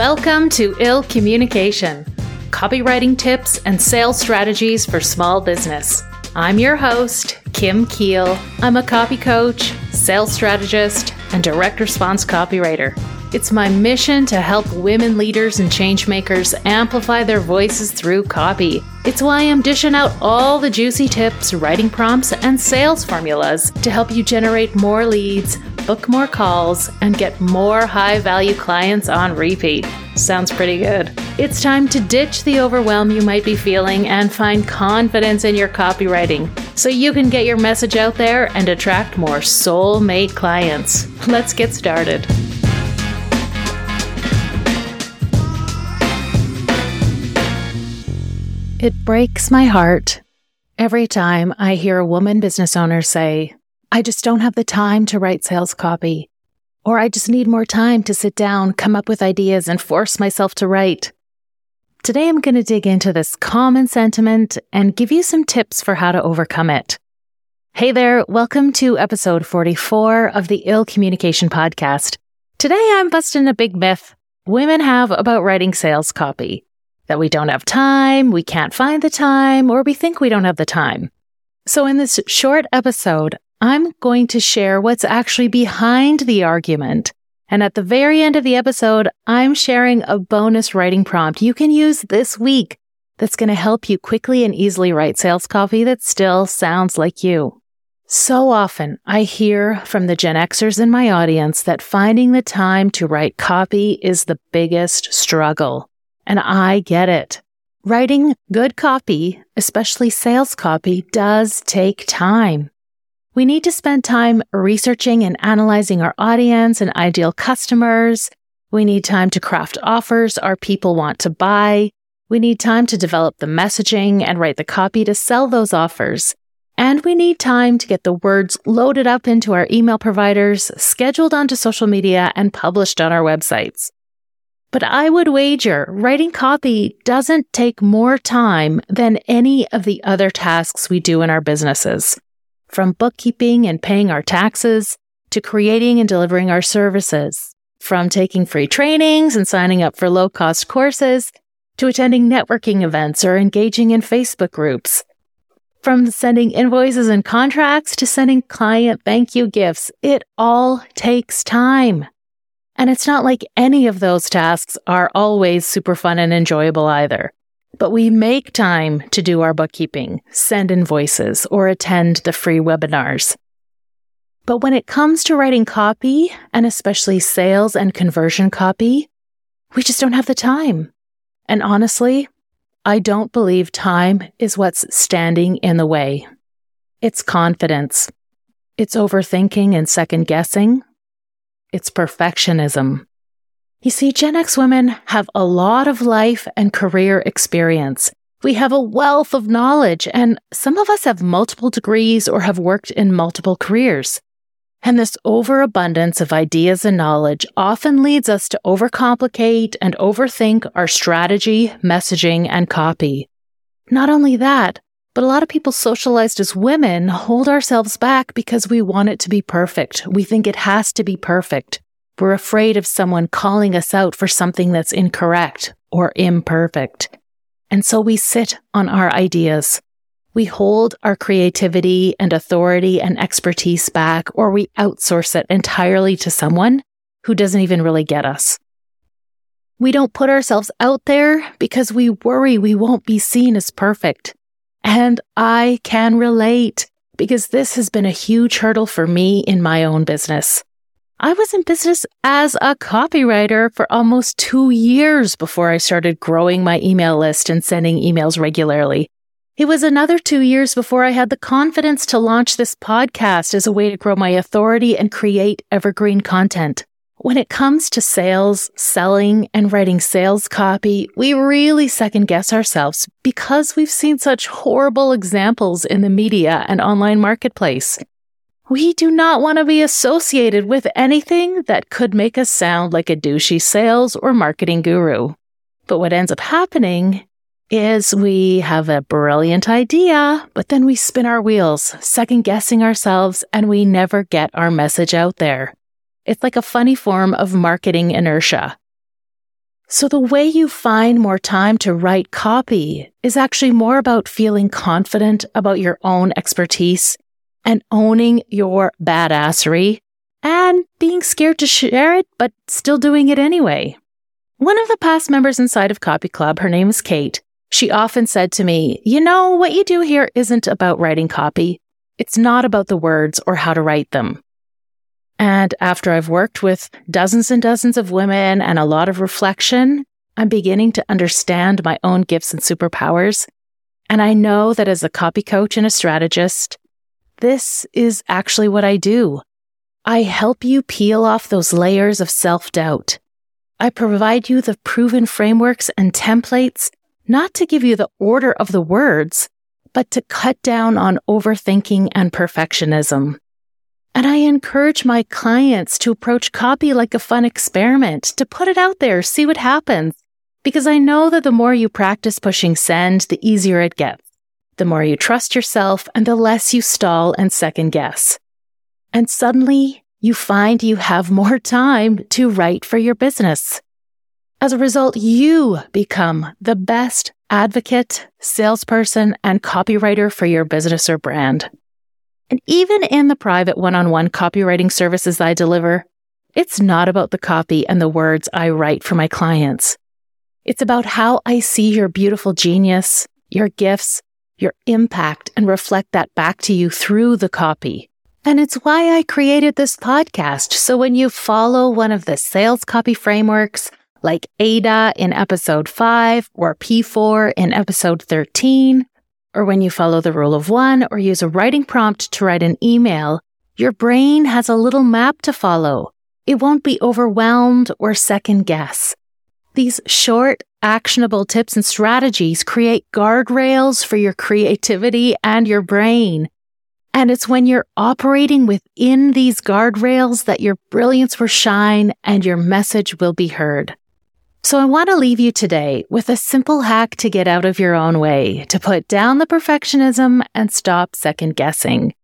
Welcome to Ill Communication copywriting tips and sales strategies for small business. I'm your host, Kim Kiel. I'm a copy coach, sales strategist, and direct response copywriter. It's my mission to help women leaders and changemakers amplify their voices through copy. It's why I'm dishing out all the juicy tips, writing prompts, and sales formulas to help you generate more leads, book more calls, and get more high value clients on repeat. Sounds pretty good. It's time to ditch the overwhelm you might be feeling and find confidence in your copywriting so you can get your message out there and attract more soulmate clients. Let's get started. It breaks my heart every time I hear a woman business owner say, I just don't have the time to write sales copy, or I just need more time to sit down, come up with ideas, and force myself to write. Today, I'm going to dig into this common sentiment and give you some tips for how to overcome it. Hey there, welcome to episode 44 of the Ill Communication Podcast. Today, I'm busting a big myth women have about writing sales copy that we don't have time, we can't find the time, or we think we don't have the time. So, in this short episode, I'm going to share what's actually behind the argument. And at the very end of the episode, I'm sharing a bonus writing prompt you can use this week that's going to help you quickly and easily write sales copy that still sounds like you. So often I hear from the Gen Xers in my audience that finding the time to write copy is the biggest struggle. And I get it. Writing good copy, especially sales copy, does take time. We need to spend time researching and analyzing our audience and ideal customers. We need time to craft offers our people want to buy. We need time to develop the messaging and write the copy to sell those offers. And we need time to get the words loaded up into our email providers, scheduled onto social media, and published on our websites. But I would wager writing copy doesn't take more time than any of the other tasks we do in our businesses. From bookkeeping and paying our taxes to creating and delivering our services. From taking free trainings and signing up for low cost courses to attending networking events or engaging in Facebook groups. From sending invoices and contracts to sending client thank you gifts, it all takes time. And it's not like any of those tasks are always super fun and enjoyable either. But we make time to do our bookkeeping, send invoices, or attend the free webinars. But when it comes to writing copy, and especially sales and conversion copy, we just don't have the time. And honestly, I don't believe time is what's standing in the way. It's confidence. It's overthinking and second guessing it's perfectionism. You see, Gen X women have a lot of life and career experience. We have a wealth of knowledge, and some of us have multiple degrees or have worked in multiple careers. And this overabundance of ideas and knowledge often leads us to overcomplicate and overthink our strategy, messaging, and copy. Not only that, but a lot of people socialized as women hold ourselves back because we want it to be perfect. We think it has to be perfect. We're afraid of someone calling us out for something that's incorrect or imperfect. And so we sit on our ideas. We hold our creativity and authority and expertise back, or we outsource it entirely to someone who doesn't even really get us. We don't put ourselves out there because we worry we won't be seen as perfect. And I can relate because this has been a huge hurdle for me in my own business. I was in business as a copywriter for almost two years before I started growing my email list and sending emails regularly. It was another two years before I had the confidence to launch this podcast as a way to grow my authority and create evergreen content. When it comes to sales, selling, and writing sales copy, we really second guess ourselves because we've seen such horrible examples in the media and online marketplace. We do not want to be associated with anything that could make us sound like a douchey sales or marketing guru. But what ends up happening is we have a brilliant idea, but then we spin our wheels, second guessing ourselves, and we never get our message out there. It's like a funny form of marketing inertia. So, the way you find more time to write copy is actually more about feeling confident about your own expertise and owning your badassery and being scared to share it, but still doing it anyway. One of the past members inside of Copy Club, her name is Kate, she often said to me, You know, what you do here isn't about writing copy. It's not about the words or how to write them. And after I've worked with dozens and dozens of women and a lot of reflection, I'm beginning to understand my own gifts and superpowers. And I know that as a copy coach and a strategist, this is actually what I do. I help you peel off those layers of self doubt. I provide you the proven frameworks and templates, not to give you the order of the words, but to cut down on overthinking and perfectionism. And I encourage my clients to approach copy like a fun experiment, to put it out there, see what happens. Because I know that the more you practice pushing send, the easier it gets. The more you trust yourself and the less you stall and second guess. And suddenly you find you have more time to write for your business. As a result, you become the best advocate, salesperson, and copywriter for your business or brand. And even in the private one on one copywriting services I deliver, it's not about the copy and the words I write for my clients. It's about how I see your beautiful genius, your gifts, your impact, and reflect that back to you through the copy. And it's why I created this podcast. So when you follow one of the sales copy frameworks, like AIDA in episode 5 or P4 in episode 13, or when you follow the rule of one or use a writing prompt to write an email, your brain has a little map to follow. It won't be overwhelmed or second guess. These short, actionable tips and strategies create guardrails for your creativity and your brain. And it's when you're operating within these guardrails that your brilliance will shine and your message will be heard. So I want to leave you today with a simple hack to get out of your own way, to put down the perfectionism and stop second guessing.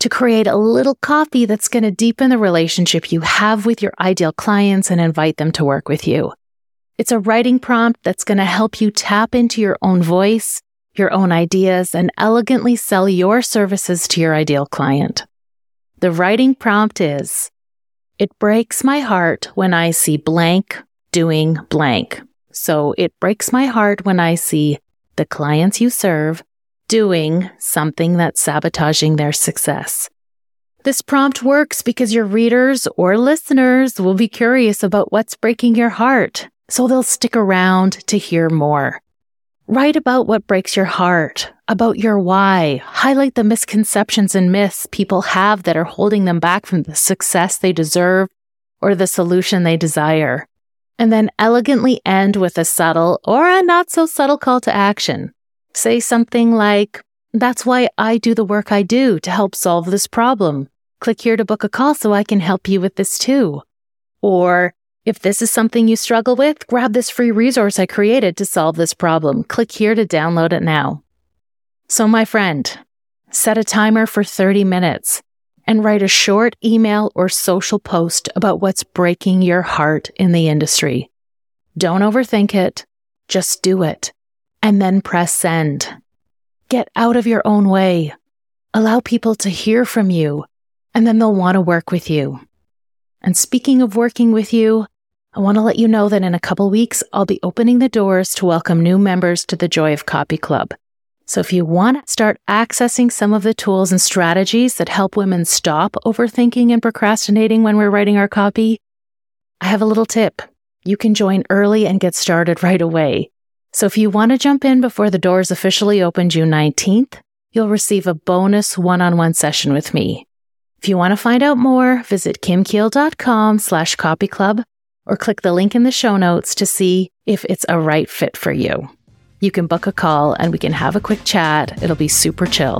To create a little copy that's going to deepen the relationship you have with your ideal clients and invite them to work with you. It's a writing prompt that's going to help you tap into your own voice, your own ideas, and elegantly sell your services to your ideal client. The writing prompt is, it breaks my heart when I see blank doing blank. So it breaks my heart when I see the clients you serve doing something that's sabotaging their success. This prompt works because your readers or listeners will be curious about what's breaking your heart, so they'll stick around to hear more. Write about what breaks your heart, about your why, highlight the misconceptions and myths people have that are holding them back from the success they deserve or the solution they desire and then elegantly end with a subtle or a not so subtle call to action. Say something like, That's why I do the work I do to help solve this problem. Click here to book a call so I can help you with this too. Or, if this is something you struggle with, grab this free resource I created to solve this problem. Click here to download it now. So, my friend, set a timer for 30 minutes and write a short email or social post about what's breaking your heart in the industry. Don't overthink it. Just do it and then press send. Get out of your own way. Allow people to hear from you and then they'll want to work with you. And speaking of working with you, I want to let you know that in a couple weeks, I'll be opening the doors to welcome new members to the Joy of Copy Club. So if you want to start accessing some of the tools and strategies that help women stop overthinking and procrastinating when we're writing our copy, I have a little tip. You can join early and get started right away. So if you want to jump in before the doors officially open June 19th, you'll receive a bonus one-on-one session with me. If you want to find out more, visit kimkiel.com slash copy club or click the link in the show notes to see if it's a right fit for you you can book a call and we can have a quick chat. It'll be super chill.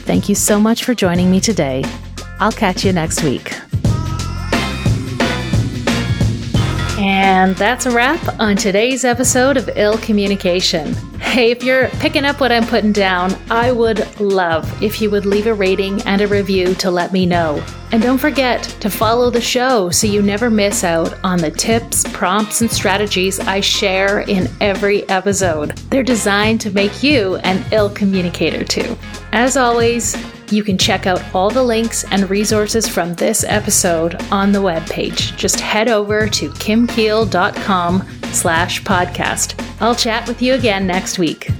Thank you so much for joining me today. I'll catch you next week. And that's a wrap on today's episode of Ill Communication. Hey, if you're picking up what I'm putting down, I would love if you would leave a rating and a review to let me know. And don't forget to follow the show so you never miss out on the tips, prompts, and strategies I share in every episode. They're designed to make you an ill communicator too. As always, you can check out all the links and resources from this episode on the webpage. Just head over to kimkiel.com slash podcast. I'll chat with you again next week.